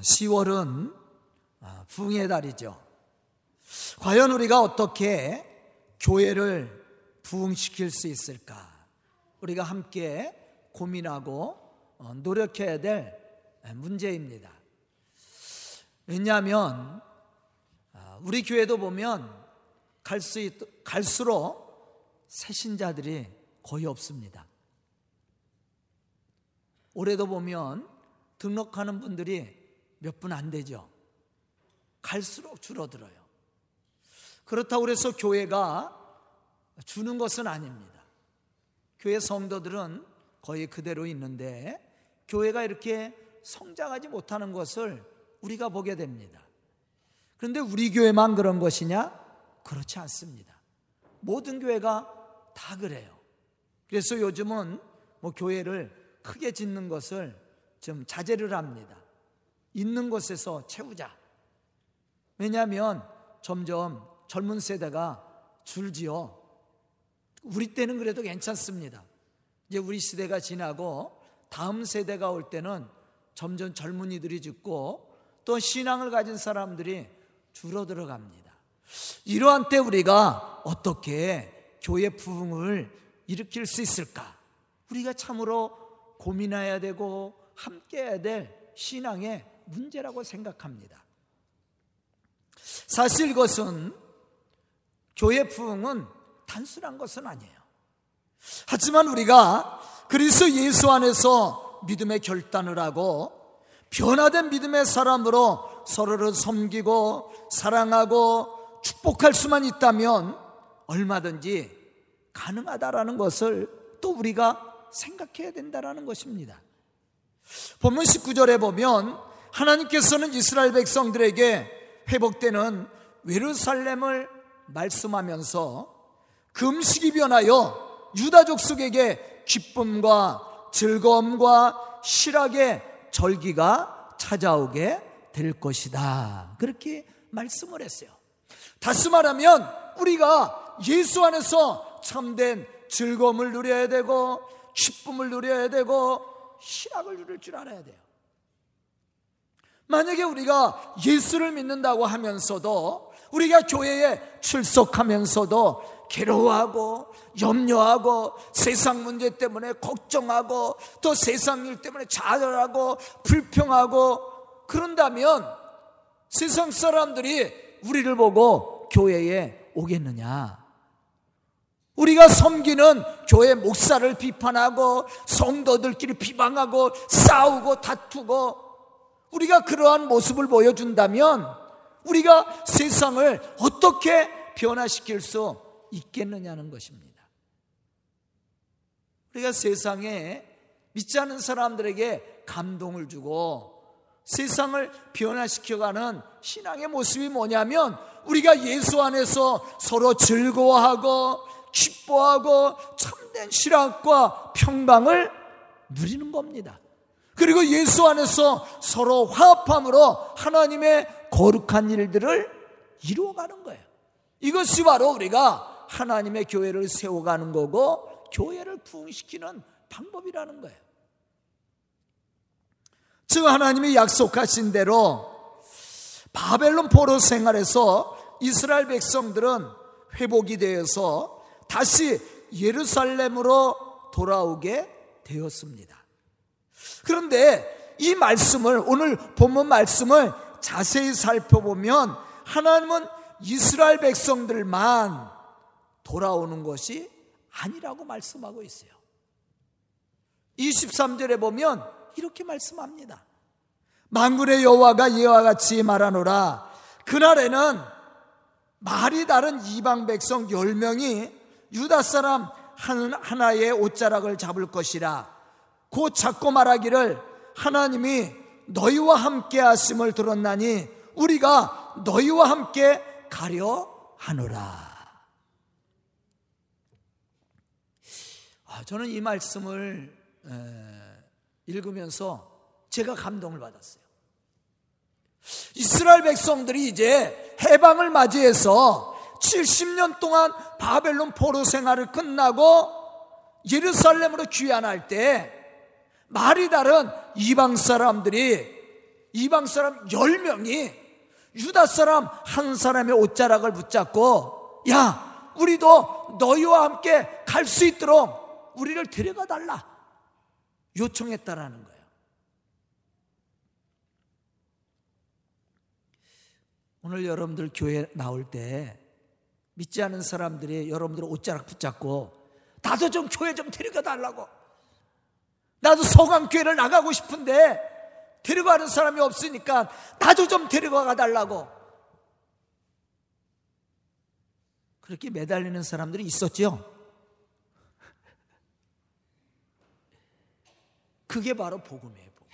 10월은 아, 부흥의 달이죠. 과연 우리가 어떻게 교회를 부흥시킬 수 있을까? 우리가 함께 고민하고 어, 노력해야 될 문제입니다. 왜냐하면 아, 우리 교회도 보면 갈수 갈수록 새신자들이 거의 없습니다. 올해도 보면 등록하는 분들이 몇 분 안 되죠. 갈수록 줄어들어요. 그렇다고 해서 교회가 주는 것은 아닙니다. 교회 성도들은 거의 그대로 있는데 교회가 이렇게 성장하지 못하는 것을 우리가 보게 됩니다. 그런데 우리 교회만 그런 것이냐? 그렇지 않습니다. 모든 교회가 다 그래요. 그래서 요즘은 뭐 교회를 크게 짓는 것을 좀 자제를 합니다. 있는 곳에서 채우자. 왜냐하면 점점 젊은 세대가 줄지요. 우리 때는 그래도 괜찮습니다. 이제 우리 시대가 지나고 다음 세대가 올 때는 점점 젊은이들이 죽고 또 신앙을 가진 사람들이 줄어들어 갑니다. 이러한 때 우리가 어떻게 교회 부흥을 일으킬 수 있을까? 우리가 참으로 고민해야 되고 함께 해야 될 신앙의 문제라고 생각합니다. 사실 이것은 교회 부흥은 단순한 것은 아니에요. 하지만 우리가 그리스도 예수 안에서 믿음의 결단을 하고 변화된 믿음의 사람으로 서로를 섬기고 사랑하고 축복할 수만 있다면 얼마든지 가능하다라는 것을 또 우리가 생각해야 된다라는 것입니다. 본문 19절에 보면 하나님께서는 이스라엘 백성들에게 회복되는 예루살렘을 말씀하면서 금식이 변하여 유다족 속에게 기쁨과 즐거움과 실학의 절기가 찾아오게 될 것이다. 그렇게 말씀을 했어요. 다시 말하면 우리가 예수 안에서 참된 즐거움을 누려야 되고 기쁨을 누려야 되고 실학을 누릴 줄 알아야 돼요. 만약에 우리가 예수를 믿는다고 하면서도 우리가 교회에 출석하면서도 괴로워하고 염려하고 세상 문제 때문에 걱정하고 또 세상 일 때문에 좌절하고 불평하고 그런다면 세상 사람들이 우리를 보고 교회에 오겠느냐? 우리가 섬기는 교회 목사를 비판하고 성도들끼리 비방하고 싸우고 다투고 우리가 그러한 모습을 보여준다면 우리가 세상을 어떻게 변화시킬 수 있겠느냐는 것입니다. 우리가 세상에 믿지 않는 사람들에게 감동을 주고 세상을 변화시켜가는 신앙의 모습이 뭐냐면 우리가 예수 안에서 서로 즐거워하고 기뻐하고 참된 실학과 평강을 누리는 겁니다. 그리고 예수 안에서 서로 화합함으로 하나님의 거룩한 일들을 이루어가는 거예요. 이것이 바로 우리가 하나님의 교회를 세워가는 거고 교회를 부흥시키는 방법이라는 거예요. 즉 하나님이 약속하신 대로 바벨론 포로 생활에서 이스라엘 백성들은 회복이 되어서 다시 예루살렘으로 돌아오게 되었습니다. 그런데 이 말씀을 오늘 본문 말씀을 자세히 살펴보면 하나님은 이스라엘 백성들만 돌아오는 것이 아니라고 말씀하고 있어요. 23절에 보면 이렇게 말씀합니다. 만군의 여호와가 이와 같이 말하노라. 그날에는 말이 다른 이방 백성 10명이 유다 사람 하나의 옷자락을 잡을 것이라. 곧 잡고 말하기를 하나님이 너희와 함께 하심을 들었나니 우리가 너희와 함께 가려 하노라. 아, 저는 이 말씀을 읽으면서 제가 감동을 받았어요. 이스라엘 백성들이 이제 해방을 맞이해서 70년 동안 바벨론 포로 생활을 끝나고 예루살렘으로 귀환할 때 말이 다른 이방 사람들이 이방 사람 10명이 유다 사람 한 사람의 옷자락을 붙잡고 야, 우리도 너희와 함께 갈 수 있도록 우리를 데려가 달라. 요청했다라는 거예요. 오늘 여러분들 교회 나올 때 믿지 않은 사람들이 여러분들 옷자락 붙잡고 나도 좀 교회 좀 데려가 달라고. 나도 서강교회를 나가고 싶은데 데려가는 사람이 없으니까 나도 좀 데려가 달라고. 그렇게 매달리는 사람들이 있었죠. 그게 바로 복음이에요. 복음.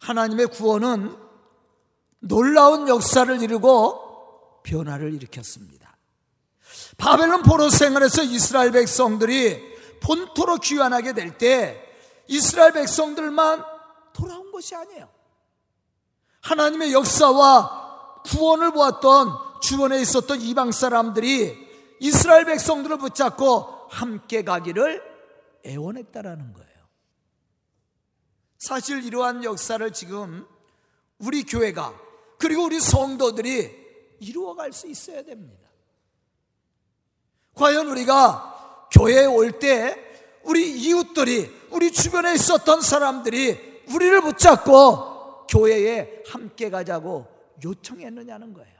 하나님의 구원은 놀라운 역사를 이루고 변화를 일으켰습니다. 바벨론 포로 생활에서 이스라엘 백성들이 본토로 귀환하게 될 때 이스라엘 백성들만 돌아온 것이 아니에요. 하나님의 역사와 구원을 보았던 주변에 있었던 이방 사람들이 이스라엘 백성들을 붙잡고 함께 가기를 애원했다라는 거예요. 사실 이러한 역사를 지금 우리 교회가 그리고 우리 성도들이 이루어갈 수 있어야 됩니다. 과연 우리가 교회에 올 때 우리 이웃들이 우리 주변에 있었던 사람들이 우리를 붙잡고 교회에 함께 가자고 요청했느냐는 거예요.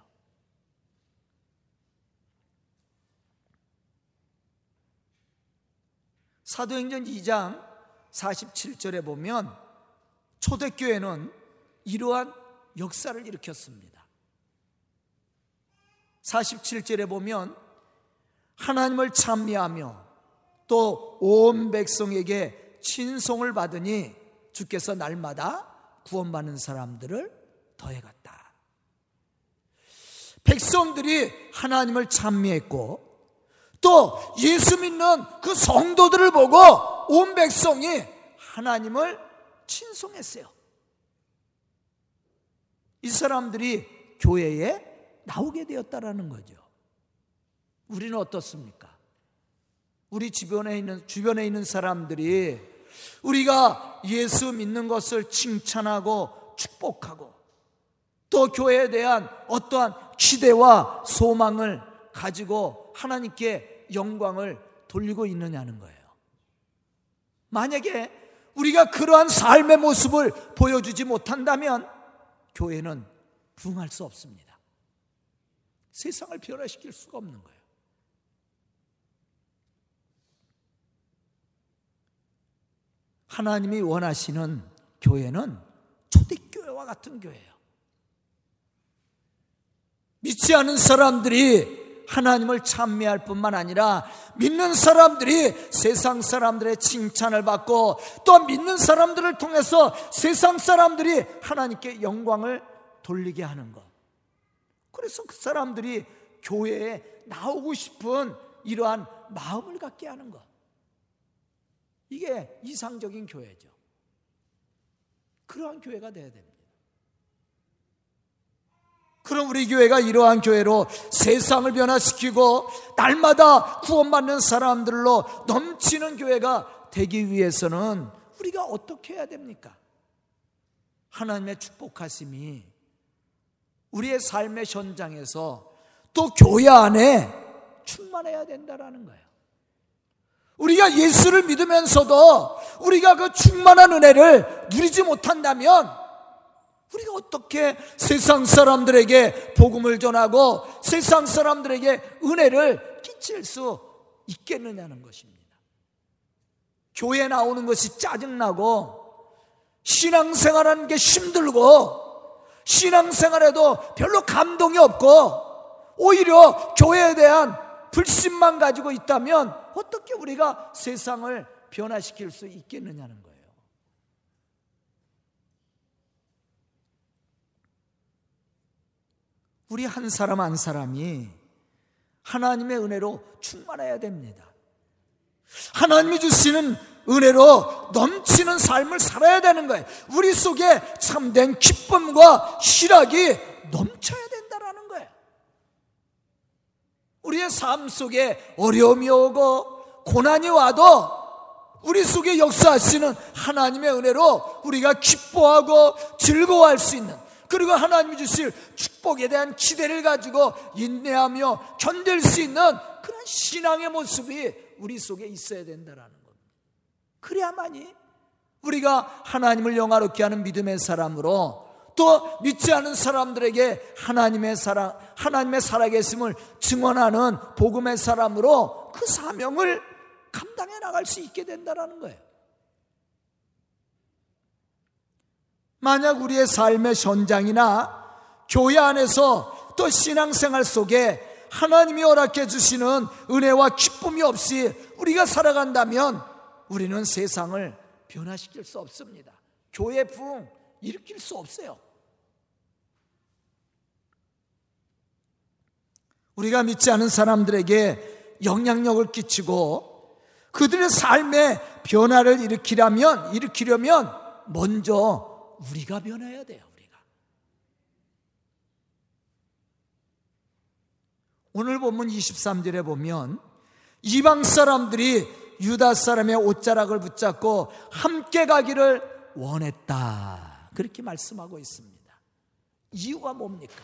사도행전 2장 47절에 보면 초대교회는 이러한 역사를 일으켰습니다. 47절에 보면 하나님을 찬미하며 또 온 백성에게 친송을 받으니 주께서 날마다 구원받는 사람들을 더해갔다. 백성들이 하나님을 찬미했고 또 예수 믿는 그 성도들을 보고 온 백성이 하나님을 친송했어요. 이 사람들이 교회에 나오게 되었다라는 거죠. 우리는 어떻습니까? 우리 주변에 있는 주변에 있는 사람들이 우리가 예수 믿는 것을 칭찬하고 축복하고 또 교회에 대한 어떠한 기대와 소망을 가지고 하나님께 영광을 돌리고 있느냐는 거예요. 만약에 우리가 그러한 삶의 모습을 보여주지 못한다면 교회는 부흥할 수 없습니다. 세상을 변화시킬 수가 없는 거예요. 하나님이 원하시는 교회는 초대교회와 같은 교회예요. 믿지 않은 사람들이 하나님을 찬미할 뿐만 아니라 믿는 사람들이 세상 사람들의 칭찬을 받고 또 믿는 사람들을 통해서 세상 사람들이 하나님께 영광을 돌리게 하는 것. 그래서 그 사람들이 교회에 나오고 싶은 이러한 마음을 갖게 하는 것. 이게 이상적인 교회죠. 그러한 교회가 되어야 됩니다. 그럼 우리 교회가 이러한 교회로 세상을 변화시키고 날마다 구원받는 사람들로 넘치는 교회가 되기 위해서는 우리가 어떻게 해야 됩니까? 하나님의 축복하심이 우리의 삶의 현장에서 또 교회 안에 충만해야 된다라는 거예요. 우리가 예수를 믿으면서도 우리가 그 충만한 은혜를 누리지 못한다면 우리가 어떻게 세상 사람들에게 복음을 전하고 세상 사람들에게 은혜를 끼칠 수 있겠느냐는 것입니다. 교회 나오는 것이 짜증나고 신앙생활하는 게 힘들고 신앙생활에도 별로 감동이 없고 오히려 교회에 대한 불신만 가지고 있다면 어떻게 우리가 세상을 변화시킬 수 있겠느냐는 거예요. 우리 한 사람 한 사람이 하나님의 은혜로 충만해야 됩니다. 하나님이 주시는 은혜로 넘치는 삶을 살아야 되는 거예요. 우리 속에 참된 기쁨과 희락이 넘쳐야 거예요. 우리의 삶 속에 어려움이 오고 고난이 와도 우리 속에 역사하시는 하나님의 은혜로 우리가 기뻐하고 즐거워할 수 있는 그리고 하나님이 주실 축복에 대한 기대를 가지고 인내하며 견딜 수 있는 그런 신앙의 모습이 우리 속에 있어야 된다라는 겁니다. 그래야만이 우리가 하나님을 영화롭게 하는 믿음의 사람으로 또 믿지 않은 사람들에게 하나님의 사랑, 하나님의 살아계심을 증언하는 복음의 사람으로 그 사명을 감당해 나갈 수 있게 된다는 거예요. 만약 우리의 삶의 현장이나 교회 안에서 또 신앙생활 속에 하나님이 허락해 주시는 은혜와 기쁨이 없이 우리가 살아간다면 우리는 세상을 변화시킬 수 없습니다. 교회 부흥 일으킬 수 없어요. 우리가 믿지 않은 사람들에게 영향력을 끼치고 그들의 삶의 변화를 일으키려면 일으키려면 먼저 우리가 변해야 돼요. 우리가 오늘 본문 23절에 보면 이방 사람들이 유다 사람의 옷자락을 붙잡고 함께 가기를 원했다. 그렇게 말씀하고 있습니다. 이유가 뭡니까?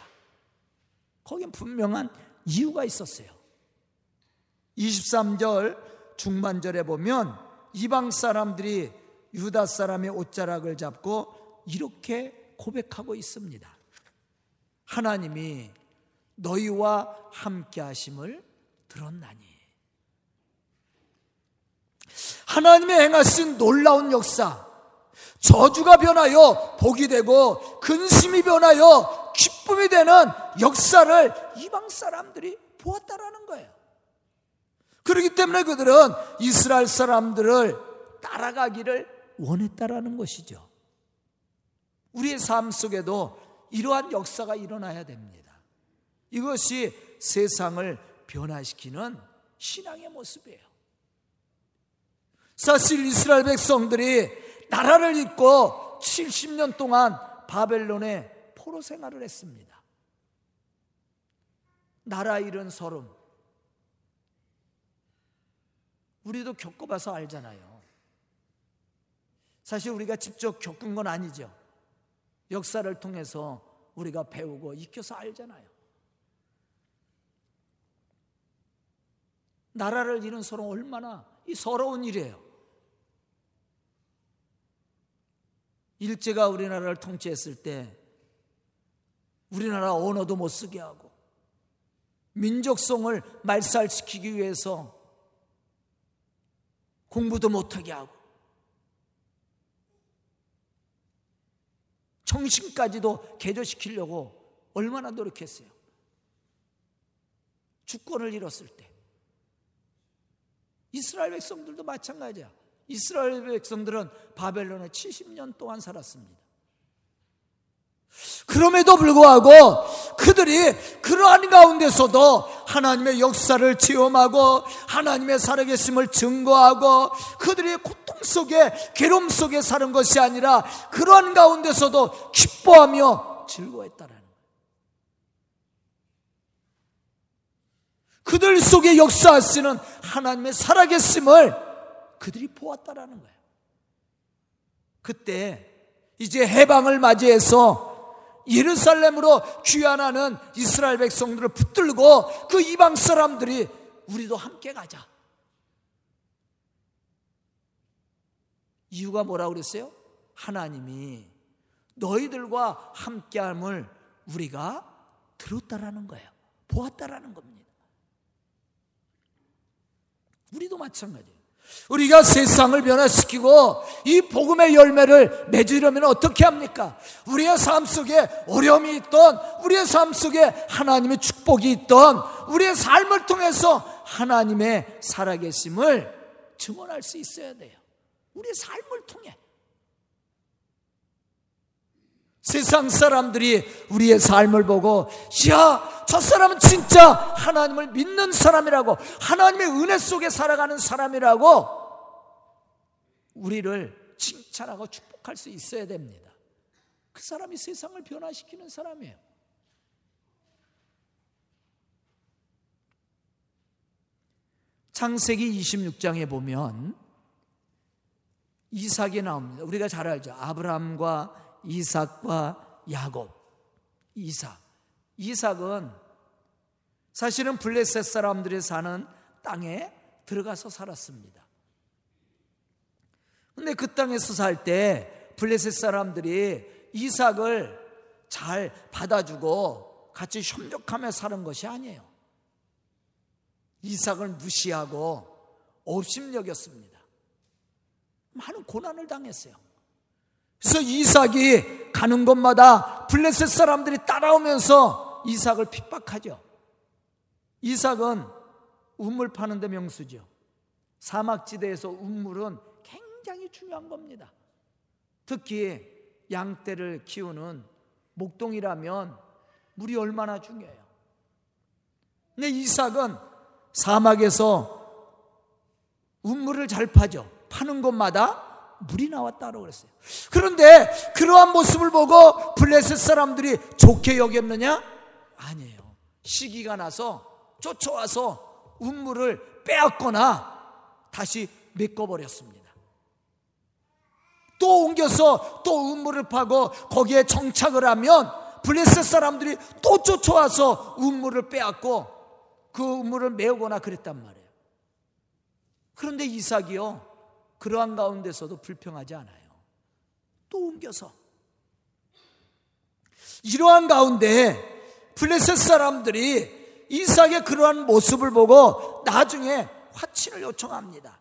거긴 분명한 이유가 있었어요. 23절 중반절에 보면 이방 사람들이 유다 사람의 옷자락을 잡고 이렇게 고백하고 있습니다. 하나님이 너희와 함께 하심을 들었나니. 하나님의 행하신 놀라운 역사, 저주가 변하여 복이 되고 근심이 변하여 기쁨이 되는 역사를 이방 사람들이 보았다라는 거예요. 그렇기 때문에 그들은 이스라엘 사람들을 따라가기를 원했다라는 것이죠. 우리의 삶 속에도 이러한 역사가 일어나야 됩니다. 이것이 세상을 변화시키는 신앙의 모습이에요. 사실 이스라엘 백성들이 나라를 잇고 70년 동안 바벨론에 포로 생활을 했습니다. 나라 잃은 서름. 우리도 겪어봐서 알잖아요. 사실 우리가 직접 겪은 건 아니죠. 역사를 통해서 우리가 배우고 익혀서 알잖아요. 나라를 잃은 서로 얼마나 이 서러운 일이에요. 일제가 우리나라를 통치했을 때 우리나라 언어도 못 쓰게 하고 민족성을 말살시키기 위해서 공부도 못하게 하고 정신까지도 개조시키려고 얼마나 노력했어요. 주권을 잃었을 때. 이스라엘 백성들도 마찬가지야. 이스라엘 백성들은 바벨론에 70년 동안 살았습니다. 그럼에도 불구하고 그들이 그러한 가운데서도 하나님의 역사를 체험하고 하나님의 살아계심을 증거하고 그들이 고통 속에 괴로움 속에 사는 것이 아니라 그러한 가운데서도 기뻐하며 즐거워했다라는 거예요. 그들 속에 역사하시는 하나님의 살아계심을 그들이 보았다라는 거예요. 그때 이제 해방을 맞이해서 예루살렘으로 귀환하는 이스라엘 백성들을 붙들고 그 이방 사람들이 우리도 함께 가자. 이유가 뭐라고 그랬어요? 하나님이 너희들과 함께함을 우리가 들었다라는 거예요. 보았다라는 겁니다. 우리도 마찬가지예요. 우리가 세상을 변화시키고 이 복음의 열매를 맺으려면 어떻게 합니까? 우리의 삶 속에 어려움이 있던, 우리의 삶 속에 하나님의 축복이 있던, 우리의 삶을 통해서 하나님의 살아계심을 증언할 수 있어야 돼요. 우리의 삶을 통해. 세상 사람들이 우리의 삶을 보고, 야, 저 사람은 진짜 하나님을 믿는 사람이라고, 하나님의 은혜 속에 살아가는 사람이라고, 우리를 칭찬하고 축복할 수 있어야 됩니다. 그 사람이 세상을 변화시키는 사람이에요. 창세기 26장에 보면 이삭이 나옵니다. 우리가 잘 알죠. 아브라함과 이삭과 야곱. 이삭. 이삭은 사실은 블레셋 사람들이 사는 땅에 들어가서 살았습니다. 근데 그 땅에서 살 때 블레셋 사람들이 이삭을 잘 받아주고 같이 협력하며 사는 것이 아니에요. 이삭을 무시하고 업심여겼습니다. 많은 고난을 당했어요. 그래서 이삭이 가는 곳마다 블레셋 사람들이 따라오면서 이삭을 핍박하죠. 이삭은 우물 파는데 명수죠. 사막지대에서 우물은 굉장히 중요한 겁니다. 특히 양떼를 키우는 목동이라면 물이 얼마나 중요해요. 근데 이삭은 사막에서 우물을 잘 파죠. 파는 곳마다 물이 나왔다고 그랬어요. 그런데 그러한 모습을 보고 블레셋 사람들이 좋게 여겼느냐? 아니에요. 시기가 나서 쫓아와서 우물을 빼앗거나 다시 메꿔버렸습니다. 또 옮겨서 또 우물을 파고 거기에 정착을 하면 블레셋 사람들이 또 쫓아와서 우물을 빼앗고 그 우물을 메우거나 그랬단 말이에요. 그런데 이삭이요, 그러한 가운데서도 불평하지 않아요. 또 옮겨서. 이러한 가운데 블레셋 사람들이 이삭의 그러한 모습을 보고 나중에 화친을 요청합니다.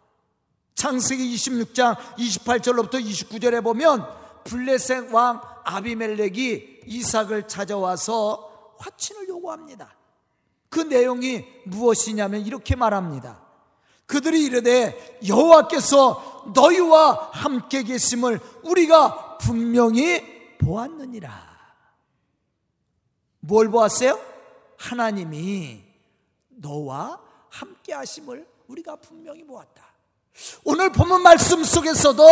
창세기 26장 28절로부터 29절에 보면 블레셋 왕 아비멜렉이 이삭을 찾아와서 화친을 요구합니다. 그 내용이 무엇이냐면 이렇게 말합니다. 그들이 이르되 여호와께서 너희와 함께 계심을 우리가 분명히 보았느니라. 뭘 보았어요? 하나님이 너와 함께 하심을 우리가 분명히 보았다. 오늘 본문 말씀 속에서도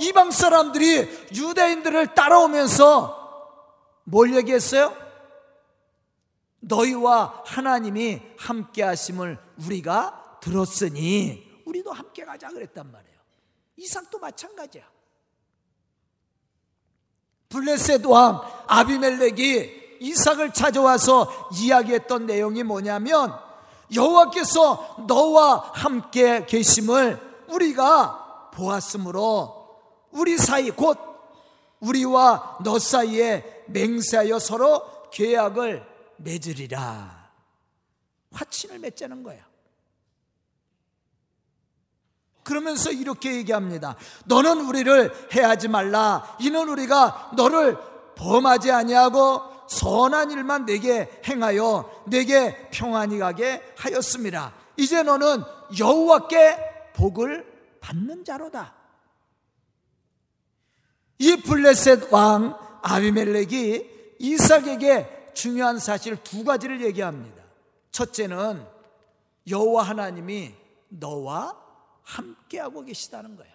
이방 사람들이 유대인들을 따라오면서 뭘 얘기했어요? 너희와 하나님이 함께 하심을 우리가 들었으니 우리도 함께 가자 그랬단 말이에요. 이삭도 마찬가지야. 블레셋 왕 아비멜렉이 이삭을 찾아와서 이야기했던 내용이 뭐냐면 여호와께서 너와 함께 계심을 우리가 보았으므로 우리 사이 곧 우리와 너 사이에 맹세하여 서로 계약을 맺으리라. 화친을 맺자는 거야. 그러면서 이렇게 얘기합니다. 너는 우리를 해하지 말라. 이는 우리가 너를 범하지 아니하고 선한 일만 내게 행하여 내게 평안히 가게 하였습니다. 이제 너는 여호와께 복을 받는 자로다. 이 블레셋 왕 아비멜렉이 이삭에게 중요한 사실 두 가지를 얘기합니다. 첫째는 여호와 하나님이 너와 함께하고 계시다는 거예요.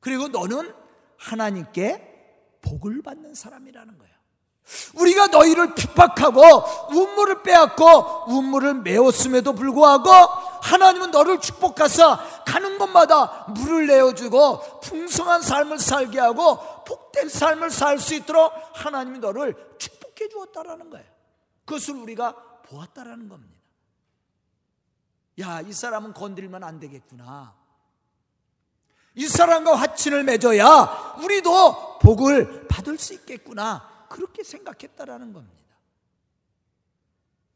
그리고 너는 하나님께 복을 받는 사람이라는 거예요. 우리가 너희를 핍박하고 운물을 빼앗고 운물을 메웠음에도 불구하고 하나님은 너를 축복하사 가는 곳마다 물을 내어주고 풍성한 삶을 살게 하고 복된 삶을 살 수 있도록 하나님이 너를 축복해 주었다라는 거예요. 그것을 우리가 보았다라는 겁니다. 야, 이 사람은 건드리면 안 되겠구나. 이 사람과 화친을 맺어야 우리도 복을 받을 수 있겠구나. 그렇게 생각했다라는 겁니다.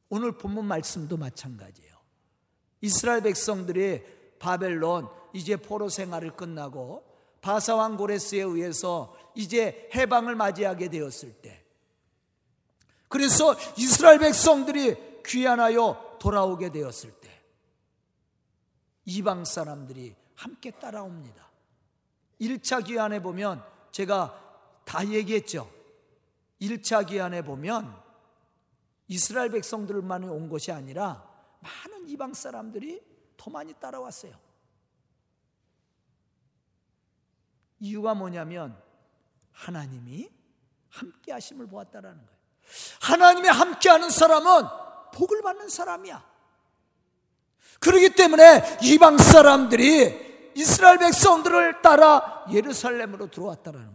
오늘 본문 말씀도 마찬가지예요. 이스라엘 백성들이 바벨론 이제 포로 생활을 끝나고 바사왕 고레스에 의해서 이제 해방을 맞이하게 되었을 때 그래서 이스라엘 백성들이 귀환하여 돌아오게 되었을 때 이방 사람들이 함께 따라옵니다. 1차 귀환에 보면 제가 다 얘기했죠. 1차 기한에 보면 이스라엘 백성들만 온 것이 아니라 많은 이방 사람들이 더 많이 따라왔어요. 이유가 뭐냐면 하나님이 함께 하심을 보았다라는 거예요. 하나님이 함께 하는 사람은 복을 받는 사람이야. 그렇기 때문에 이방 사람들이 이스라엘 백성들을 따라 예루살렘으로 들어왔다라는 거예요.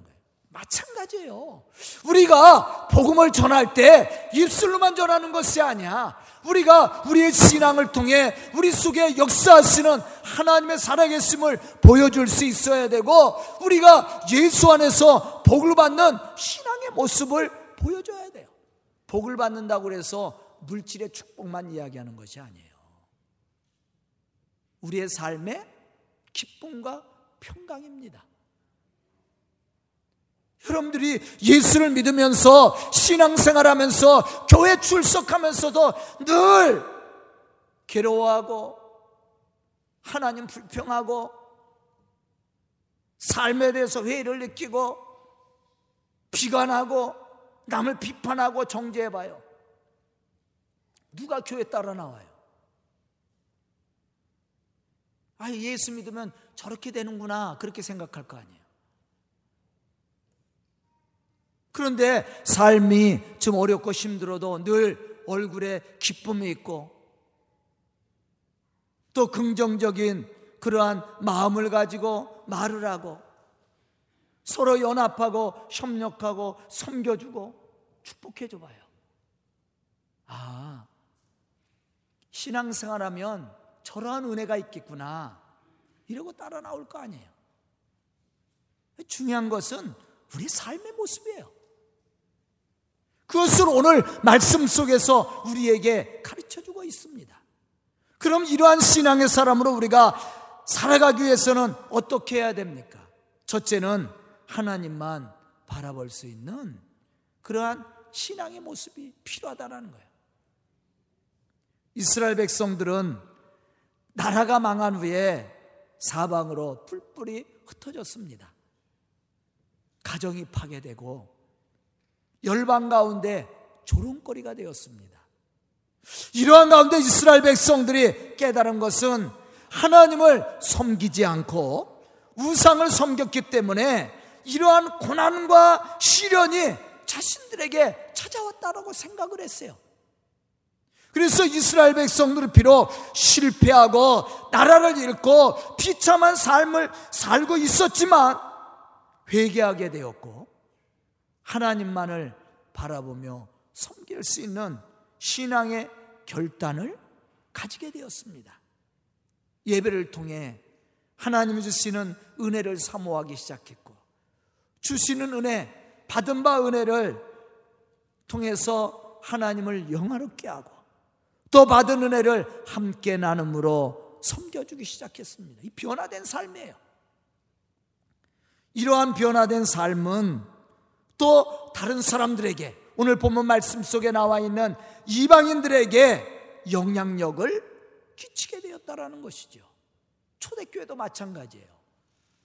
마찬가지예요. 우리가 복음을 전할 때 입술로만 전하는 것이 아니야. 우리가 우리의 신앙을 통해 우리 속에 역사하시는 하나님의 살아계심을 보여줄 수 있어야 되고 우리가 예수 안에서 복을 받는 신앙의 모습을 보여줘야 돼요. 복을 받는다고 해서 물질의 축복만 이야기하는 것이 아니에요. 우리의 삶의 기쁨과 평강입니다. 여러분들이 예수를 믿으면서 신앙생활 하면서 교회 출석하면서도 늘 괴로워하고 하나님 불평하고 삶에 대해서 회의를 느끼고 비관하고 남을 비판하고 정죄해봐요. 누가 교회 따라 나와요? 아, 예수 믿으면 저렇게 되는구나. 그렇게 생각할 거 아니에요. 그런데 삶이 좀 어렵고 힘들어도 늘 얼굴에 기쁨이 있고 또 긍정적인 그러한 마음을 가지고 말을 하고 서로 연합하고 협력하고 섬겨주고 축복해 줘 봐요. 아, 신앙생활 하면 저러한 은혜가 있겠구나. 이러고 따라 나올 거 아니에요. 중요한 것은 우리 삶의 모습이에요. 그것을 오늘 말씀 속에서 우리에게 가르쳐 주고 있습니다. 그럼 이러한 신앙의 사람으로 우리가 살아가기 위해서는 어떻게 해야 됩니까? 첫째는 하나님만 바라볼 수 있는 그러한 신앙의 모습이 필요하다는 거예요. 이스라엘 백성들은 나라가 망한 후에 사방으로 뿔뿔이 흩어졌습니다. 가정이 파괴되고 열방 가운데 조롱거리가 되었습니다. 이러한 가운데 이스라엘 백성들이 깨달은 것은 하나님을 섬기지 않고 우상을 섬겼기 때문에 이러한 고난과 시련이 자신들에게 찾아왔다라고 생각을 했어요. 그래서 이스라엘 백성들은 비록 실패하고 나라를 잃고 비참한 삶을 살고 있었지만 회개하게 되었고 하나님만을 바라보며 섬길 수 있는 신앙의 결단을 가지게 되었습니다. 예배를 통해 하나님이 주시는 은혜를 사모하기 시작했고 주시는 은혜, 받은 바 은혜를 통해서 하나님을 영화롭게 하고 또 받은 은혜를 함께 나눔으로 섬겨주기 시작했습니다. 이 변화된 삶이에요. 이러한 변화된 삶은 또 다른 사람들에게 오늘 본문 말씀 속에 나와 있는 이방인들에게 영향력을 끼치게 되었다라는 것이죠. 초대교회도 마찬가지예요.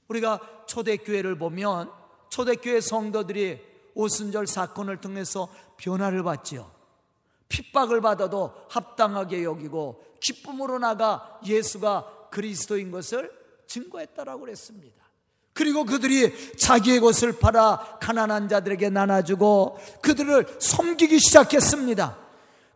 우리가 초대교회를 보면 초대교회 성도들이 오순절 사건을 통해서 변화를 받지요. 핍박을 받아도 합당하게 여기고 기쁨으로 나가 예수가 그리스도인 것을 증거했다라고 그랬습니다. 그리고 그들이 자기의 것을 팔아 가난한 자들에게 나눠주고 그들을 섬기기 시작했습니다.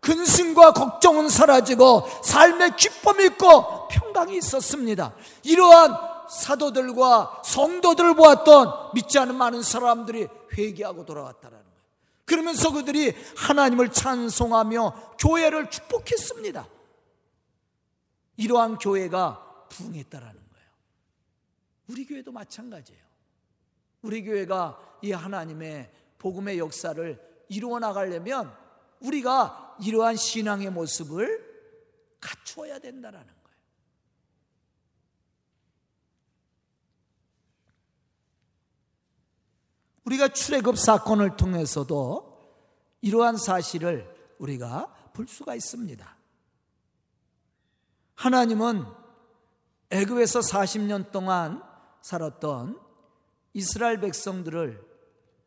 근심과 걱정은 사라지고 삶의 기쁨이 있고 평강이 있었습니다. 이러한 사도들과 성도들을 보았던 믿지 않은 많은 사람들이 회개하고 돌아왔다라는 거예요. 그러면서 그들이 하나님을 찬송하며 교회를 축복했습니다. 이러한 교회가 부흥했다라는 거예요. 우리 교회도 마찬가지예요. 우리 교회가 이 하나님의 복음의 역사를 이루어 나가려면 우리가 이러한 신앙의 모습을 갖추어야 된다라는 거예요. 우리가 출애굽 사건을 통해서도 이러한 사실을 우리가 볼 수가 있습니다. 하나님은 애굽에서 40년 동안 살았던 이스라엘 백성들을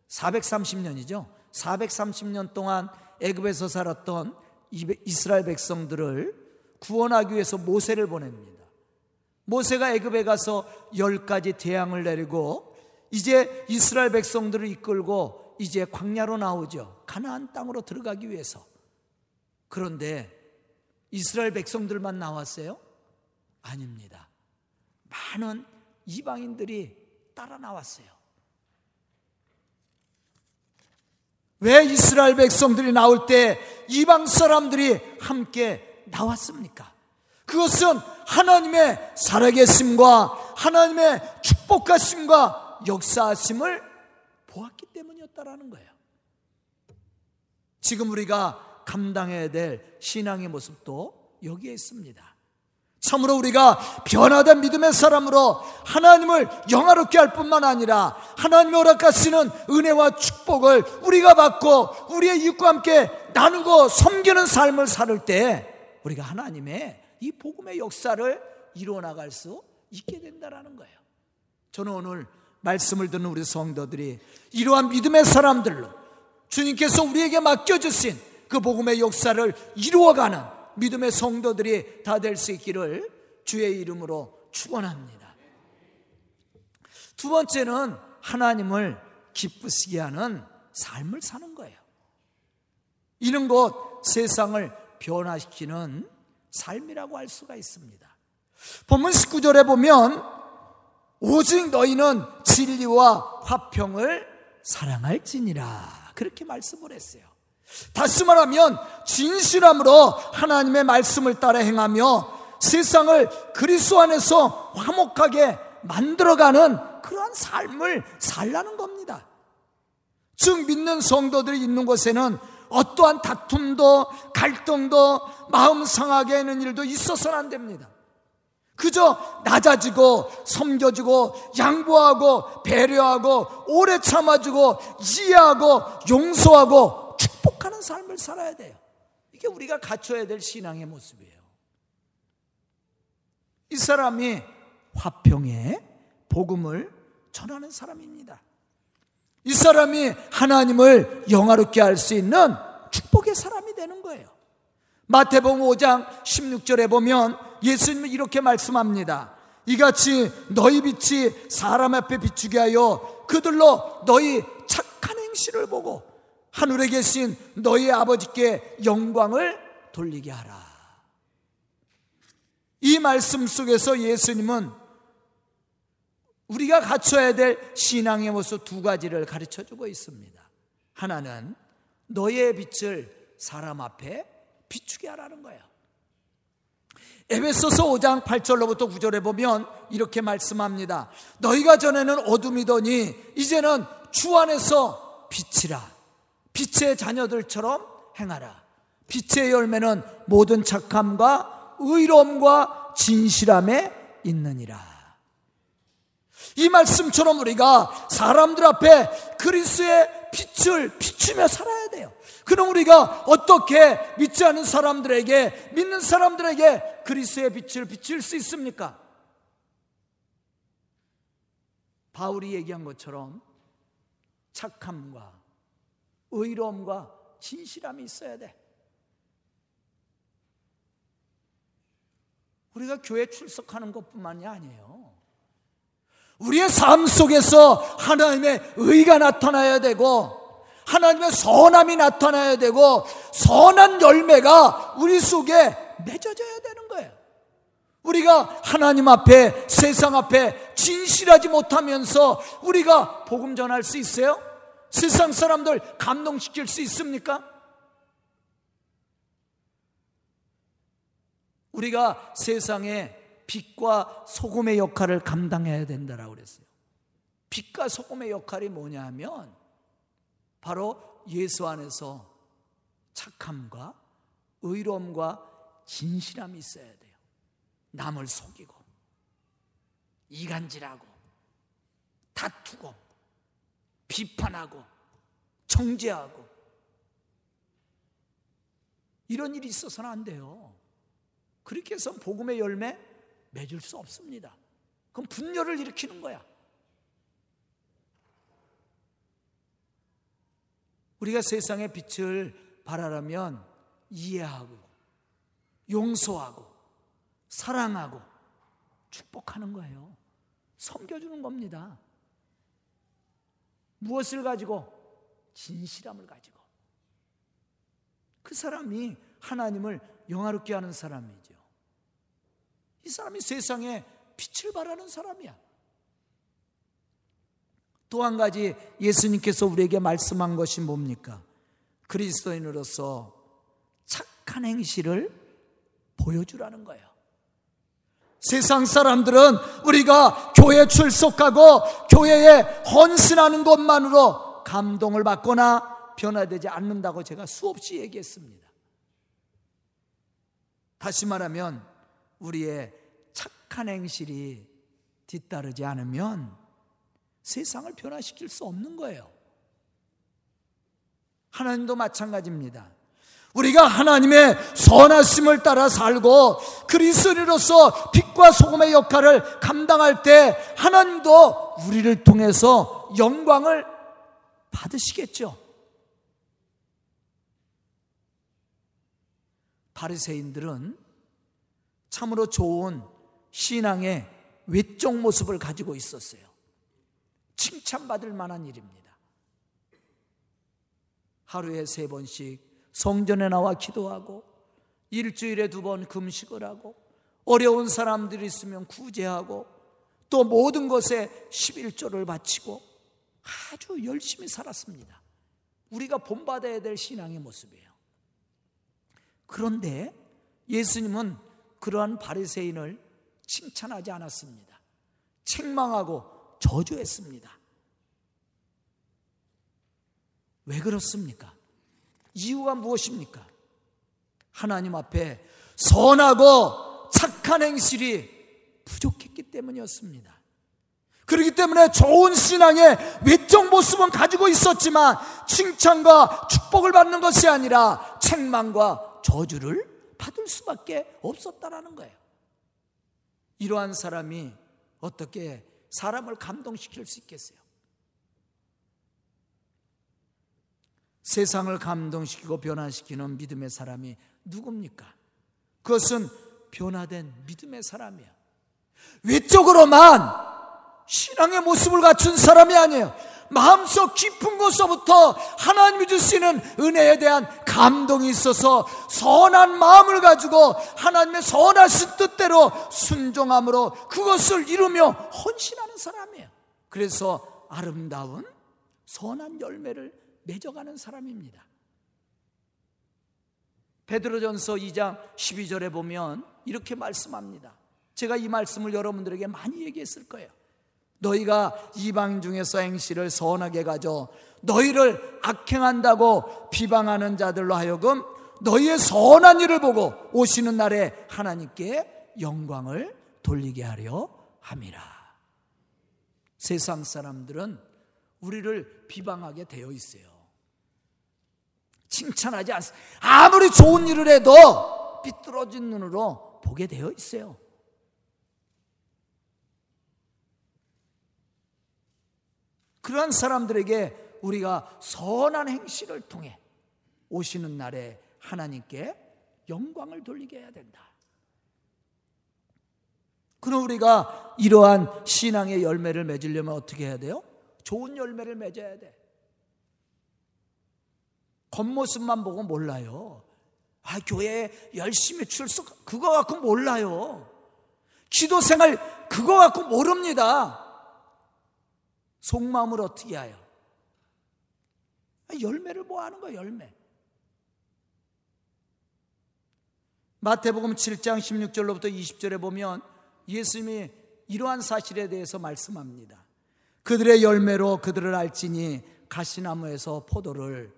430년이죠. 430년 동안 애굽에서 살았던 이스라엘 백성들을 구원하기 위해서 모세를 보냅니다. 모세가 애굽에 가서 열 가지 대항을 내리고 이제 이스라엘 백성들을 이끌고 이제 광야로 나오죠. 가나안 땅으로 들어가기 위해서. 그런데 이스라엘 백성들만 나왔어요? 아닙니다. 많은 이방인들이 따라 나왔어요. 왜 이스라엘 백성들이 나올 때 이방 사람들이 함께 나왔습니까? 그것은 하나님의 살아계심과 하나님의 축복하심과 역사하심을 보았기 때문이었다라는 거예요. 지금 우리가 감당해야 될 신앙의 모습도 여기에 있습니다. 참으로 우리가 변화된 믿음의 사람으로 하나님을 영화롭게 할 뿐만 아니라 하나님의 허락하시는 은혜와 축복을 우리가 받고 우리의 이웃과 함께 나누고 섬기는 삶을 살을 때 우리가 하나님의 이 복음의 역사를 이루어 나갈 수 있게 된다라는 거예요. 저는 오늘 말씀을 듣는 우리 성도들이 이러한 믿음의 사람들로 주님께서 우리에게 맡겨주신 그 복음의 역사를 이루어가는 믿음의 성도들이 다 될 수 있기를 주의 이름으로 축원합니다. 두 번째는 하나님을 기쁘시게 하는 삶을 사는 거예요. 이는 곧 세상을 변화시키는 삶이라고 할 수가 있습니다. 본문 19절에 보면 오직 너희는 진리와 화평을 사랑할지니라 그렇게 말씀을 했어요. 다시 말하면 진실함으로 하나님의 말씀을 따라 행하며 세상을 그리스도 안에서 화목하게 만들어가는 그러한 삶을 살라는 겁니다. 즉 믿는 성도들이 있는 곳에는 어떠한 다툼도 갈등도 마음 상하게 하는 일도 있어서는 안 됩니다. 그저 낮아지고 섬겨주고 양보하고 배려하고 오래 참아주고 이해하고 용서하고 축복하는 삶을 살아야 돼요. 이게 우리가 갖춰야 될 신앙의 모습이에요. 이 사람이 화평의 복음을 전하는 사람입니다. 이 사람이 하나님을 영화롭게 할 수 있는 축복의 사람이 되는 거예요. 마태복음 5장 16절에 보면 예수님은 이렇게 말씀합니다. 이같이 너희 빛이 사람 앞에 비추게 하여 그들로 너희 착한 행실을 보고 하늘에 계신 너희 아버지께 영광을 돌리게 하라. 이 말씀 속에서 예수님은 우리가 갖춰야 될 신앙의 모습 두 가지를 가르쳐 주고 있습니다. 하나는 너의 빛을 사람 앞에 비추게 하라는 거예요. 에베소서 5장 8절로부터 9절에 보면 이렇게 말씀합니다. 너희가 전에는 어둠이더니 이제는 주 안에서 빛이라. 빛의 자녀들처럼 행하라. 빛의 열매는 모든 착함과 의로움과 진실함에 있느니라. 이 말씀처럼 우리가 사람들 앞에 그리스의 빛을 비추며 살아야 돼요. 그럼 우리가 어떻게 믿지 않은 사람들에게, 믿는 사람들에게 그리스의 빛을 비칠 수 있습니까? 바울이 얘기한 것처럼 착함과 의로움과 진실함이 있어야 돼. 우리가 교회 출석하는 것뿐만이 아니에요. 우리의 삶 속에서 하나님의 의가 나타나야 되고, 하나님의 선함이 나타나야 되고, 선한 열매가 우리 속에 맺어져야 거예요. 우리가 하나님 앞에, 세상 앞에 진실하지 못하면서 우리가 복음 전할 수 있어요? 세상 사람들 감동시킬 수 있습니까? 우리가 세상에 빛과 소금의 역할을 감당해야 된다라고 그랬어요. 빛과 소금의 역할이 뭐냐 하면 바로 예수 안에서 착함과 의로움과 진실함이 있어야 돼요. 남을 속이고 이간질하고 다투고 비판하고 정죄하고 이런 일이 있어서는 안 돼요. 그렇게 해서 복음의 열매 맺을 수 없습니다. 그럼 분열을 일으키는 거야. 우리가 세상의 빛을 발하려면 이해하고 용서하고 사랑하고 축복하는 거예요. 섬겨주는 겁니다. 무엇을 가지고? 진실함을 가지고. 그 사람이 하나님을 영화롭게 하는 사람이죠. 이 사람이 세상에 빛을 발하는 사람이야. 또 한 가지 예수님께서 우리에게 말씀한 것이 뭡니까? 그리스도인으로서 착한 행실을 보여주라는 거예요. 세상 사람들은 우리가 교회 출석하고 교회에 헌신하는 것만으로 감동을 받거나 변화되지 않는다고 제가 수없이 얘기했습니다. 다시 말하면 우리의 착한 행실이 뒤따르지 않으면 세상을 변화시킬 수 없는 거예요. 하나님도 마찬가지입니다. 우리가 하나님의 선하심을 따라 살고 그리스도로서 빛과 소금의 역할을 감당할 때 하나님도 우리를 통해서 영광을 받으시겠죠. 바리새인들은 참으로 좋은 신앙의 외적 모습을 가지고 있었어요. 칭찬받을 만한 일입니다. 하루에 세 번씩 성전에 나와 기도하고 일주일에 두 번 금식을 하고 어려운 사람들이 있으면 구제하고 또 모든 것에 11조를 바치고 아주 열심히 살았습니다. 우리가 본받아야 될 신앙의 모습이에요. 그런데 예수님은 그러한 바리새인을 칭찬하지 않았습니다. 책망하고 저주했습니다. 왜 그렇습니까? 이유가 무엇입니까? 하나님 앞에 선하고 착한 행실이 부족했기 때문이었습니다. 그렇기 때문에 좋은 신앙의 외적 모습은 가지고 있었지만 칭찬과 축복을 받는 것이 아니라 책망과 저주를 받을 수밖에 없었다라는 거예요. 이러한 사람이 어떻게 사람을 감동시킬 수 있겠어요? 세상을 감동시키고 변화시키는 믿음의 사람이 누굽니까? 그것은 변화된 믿음의 사람이야. 외적으로만 신앙의 모습을 갖춘 사람이 아니에요. 마음속 깊은 곳서부터 하나님이 주시는 은혜에 대한 감동이 있어서 선한 마음을 가지고 하나님의 선하신 뜻대로 순종함으로 그것을 이루며 헌신하는 사람이에요. 그래서 아름다운 선한 열매를 맺어가는 사람입니다. 베드로전서 2장 12절에 보면 이렇게 말씀합니다. 제가 이 말씀을 여러분들에게 많이 얘기했을 거예요. 너희가 이방 중에서 행실을 선하게 가져 너희를 악행한다고 비방하는 자들로 하여금 너희의 선한 일을 보고 오시는 날에 하나님께 영광을 돌리게 하려 함이라. 세상 사람들은 우리를 비방하게 되어 있어요. 칭찬하지 않습니다. 아무리 좋은 일을 해도 삐뚤어진 눈으로 보게 되어 있어요. 그러한 사람들에게 우리가 선한 행실을 통해 오시는 날에 하나님께 영광을 돌리게 해야 된다. 그럼 우리가 이러한 신앙의 열매를 맺으려면 어떻게 해야 돼요? 좋은 열매를 맺어야 돼. 겉모습만 보고 몰라요. 아, 교회에 열심히 출석, 그거 갖고 몰라요. 기도 생활, 그거 갖고 모릅니다. 속마음을 어떻게 해요? 아, 열매를 뭐 하는 거야, 열매. 마태복음 7장 16절로부터 20절에 보면 예수님이 이러한 사실에 대해서 말씀합니다. 그들의 열매로 그들을 알지니 가시나무에서 포도를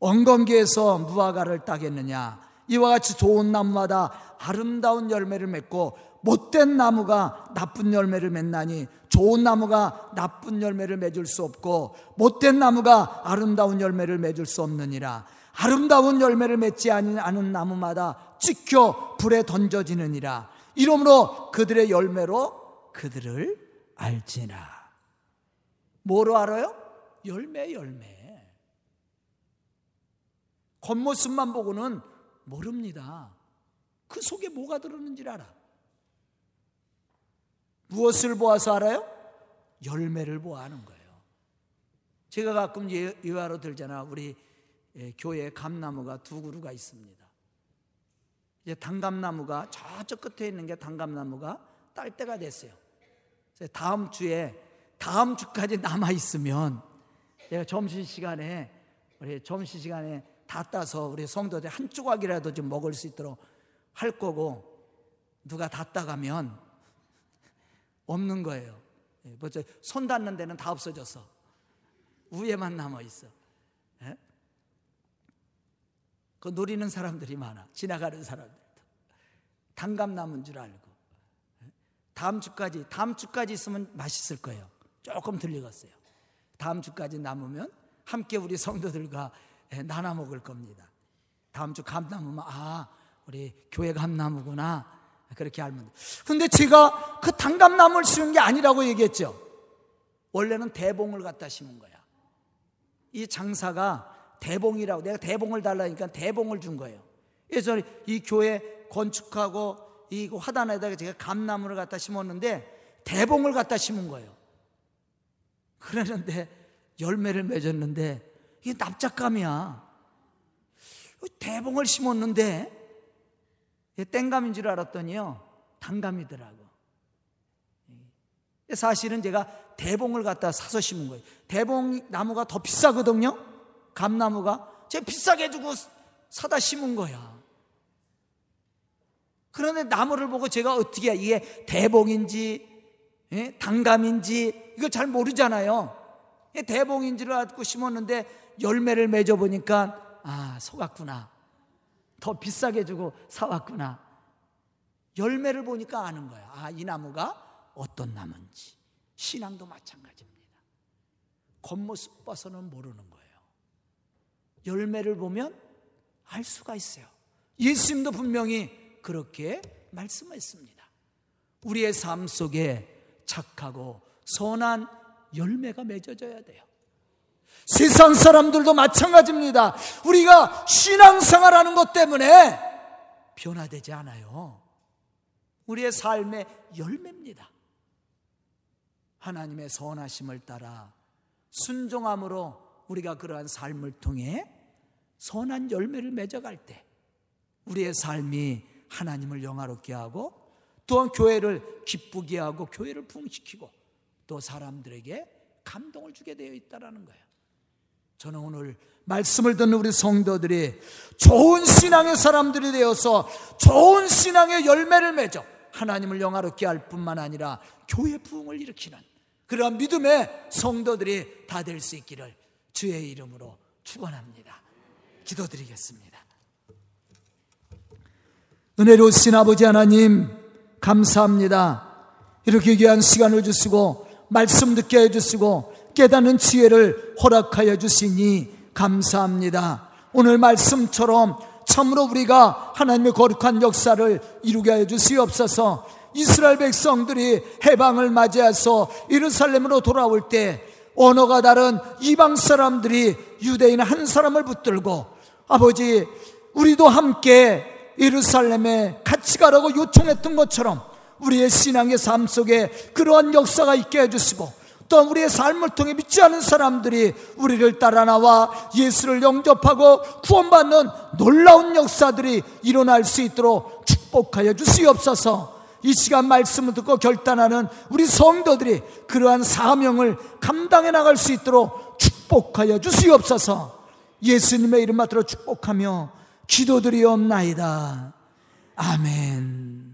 엉겅기에서 무화과를 따겠느냐? 이와 같이 좋은 나무마다 아름다운 열매를 맺고 못된 나무가 나쁜 열매를 맺나니 좋은 나무가 나쁜 열매를 맺을 수 없고 못된 나무가 아름다운 열매를 맺을 수 없느니라. 아름다운 열매를 맺지 않은 나무마다 찍혀 불에 던져지느니라. 이러므로 그들의 열매로 그들을 알지나 뭐로 알아요? 열매, 열매. 겉모습만 보고는 모릅니다. 그 속에 뭐가 들었는지 알아. 무엇을 보아서 알아요? 열매를 보아하는 거예요. 제가 가끔 예, 예화로 들잖아. 우리 예, 교회에 감나무가 두 그루가 있습니다. 이제 단감나무가 저쪽 끝에 있는 게 단감나무가 딸 때가 됐어요. 다음 주에 다음 주까지 남아 있으면 내가 점심 시간에 우리 점심 시간에 다 따서 우리 성도들 한 조각이라도 좀 먹을 수 있도록 할 거고 누가 다 따가면 없는 거예요. 예, 벌써 손 닿는 데는 다 없어졌어. 위에만 남아 있어. 예? 그 노리는 사람들이 많아. 지나가는 사람들도 단감 남은 줄 알고. 예? 다음 주까지 다음 주까지 있으면 맛있을 거예요. 조금 들리겠어요. 다음 주까지 남으면 함께 우리 성도들과 나눠 먹을 겁니다. 다음 주 감나무면 아 우리 교회 감나무구나 그렇게 알면 돼. 근데 제가 그 단감나무를 심은 게 아니라고 얘기했죠. 원래는 대봉을 갖다 심은 거야. 이 장사가 대봉이라고 내가 대봉을 달라니까 대봉을 준 거예요. 그래서 이 교회 건축하고 이 화단에다가 제가 감나무를 갖다 심었는데 대봉을 갖다 심은 거예요. 그러는데 열매를 맺었는데 이게 납작감이야. 대봉을 심었는데 땡감인 줄 알았더니요 단감이더라고. 사실은 제가 대봉을 갖다 사서 심은 거예요. 대봉 나무가 더 비싸거든요. 감나무가 제가 비싸게 주고 사다 심은 거야. 그런데 나무를 보고 제가 어떻게 이게 대봉인지 예? 단감인지 이걸 잘 모르잖아요. 대봉인 줄 알고 심었는데 열매를 맺어 보니까 아 속았구나. 더 비싸게 주고 사왔구나. 열매를 보니까 아는 거야. 아, 이 나무가 어떤 나무인지. 신앙도 마찬가지입니다. 겉모습 봐서는 모르는 거예요. 열매를 보면 알 수가 있어요. 예수님도 분명히 그렇게 말씀했습니다. 우리의 삶 속에 착하고 선한 열매가 맺어져야 돼요. 세상 사람들도 마찬가지입니다. 우리가 신앙생활 하는 것 때문에 변화되지 않아요. 우리의 삶의 열매입니다. 하나님의 선하심을 따라 순종함으로 우리가 그러한 삶을 통해 선한 열매를 맺어갈 때 우리의 삶이 하나님을 영화롭게 하고 또한 교회를 기쁘게 하고 교회를 부흥시키고 또 사람들에게 감동을 주게 되어 있다는 거예요. 저는 오늘 말씀을 듣는 우리 성도들이 좋은 신앙의 사람들이 되어서 좋은 신앙의 열매를 맺어 하나님을 영화롭게 할 뿐만 아니라 교회 부흥을 일으키는 그러한 믿음의 성도들이 다 될 수 있기를 주의 이름으로 축원합니다. 기도드리겠습니다. 은혜로우신 아버지 하나님 감사합니다. 이렇게 귀한 시간을 주시고 말씀 듣게 해주시고 깨닫는 지혜를 허락하여 주시니 감사합니다. 오늘 말씀처럼 참으로 우리가 하나님의 거룩한 역사를 이루게 하여 주시옵소서 이스라엘 백성들이 해방을 맞이해서 예루살렘으로 돌아올 때 언어가 다른 이방 사람들이 유대인 한 사람을 붙들고 아버지 우리도 함께 예루살렘에 같이 가라고 요청했던 것처럼 우리의 신앙의 삶 속에 그러한 역사가 있게 해주시고 또 우리의 삶을 통해 믿지 않은 사람들이 우리를 따라 나와 예수를 영접하고 구원받는 놀라운 역사들이 일어날 수 있도록 축복하여 주시옵소서. 이 시간 말씀을 듣고 결단하는 우리 성도들이 그러한 사명을 감당해 나갈 수 있도록 축복하여 주시옵소서. 예수님의 이름 받들어 축복하며 기도드리옵나이다. 아멘.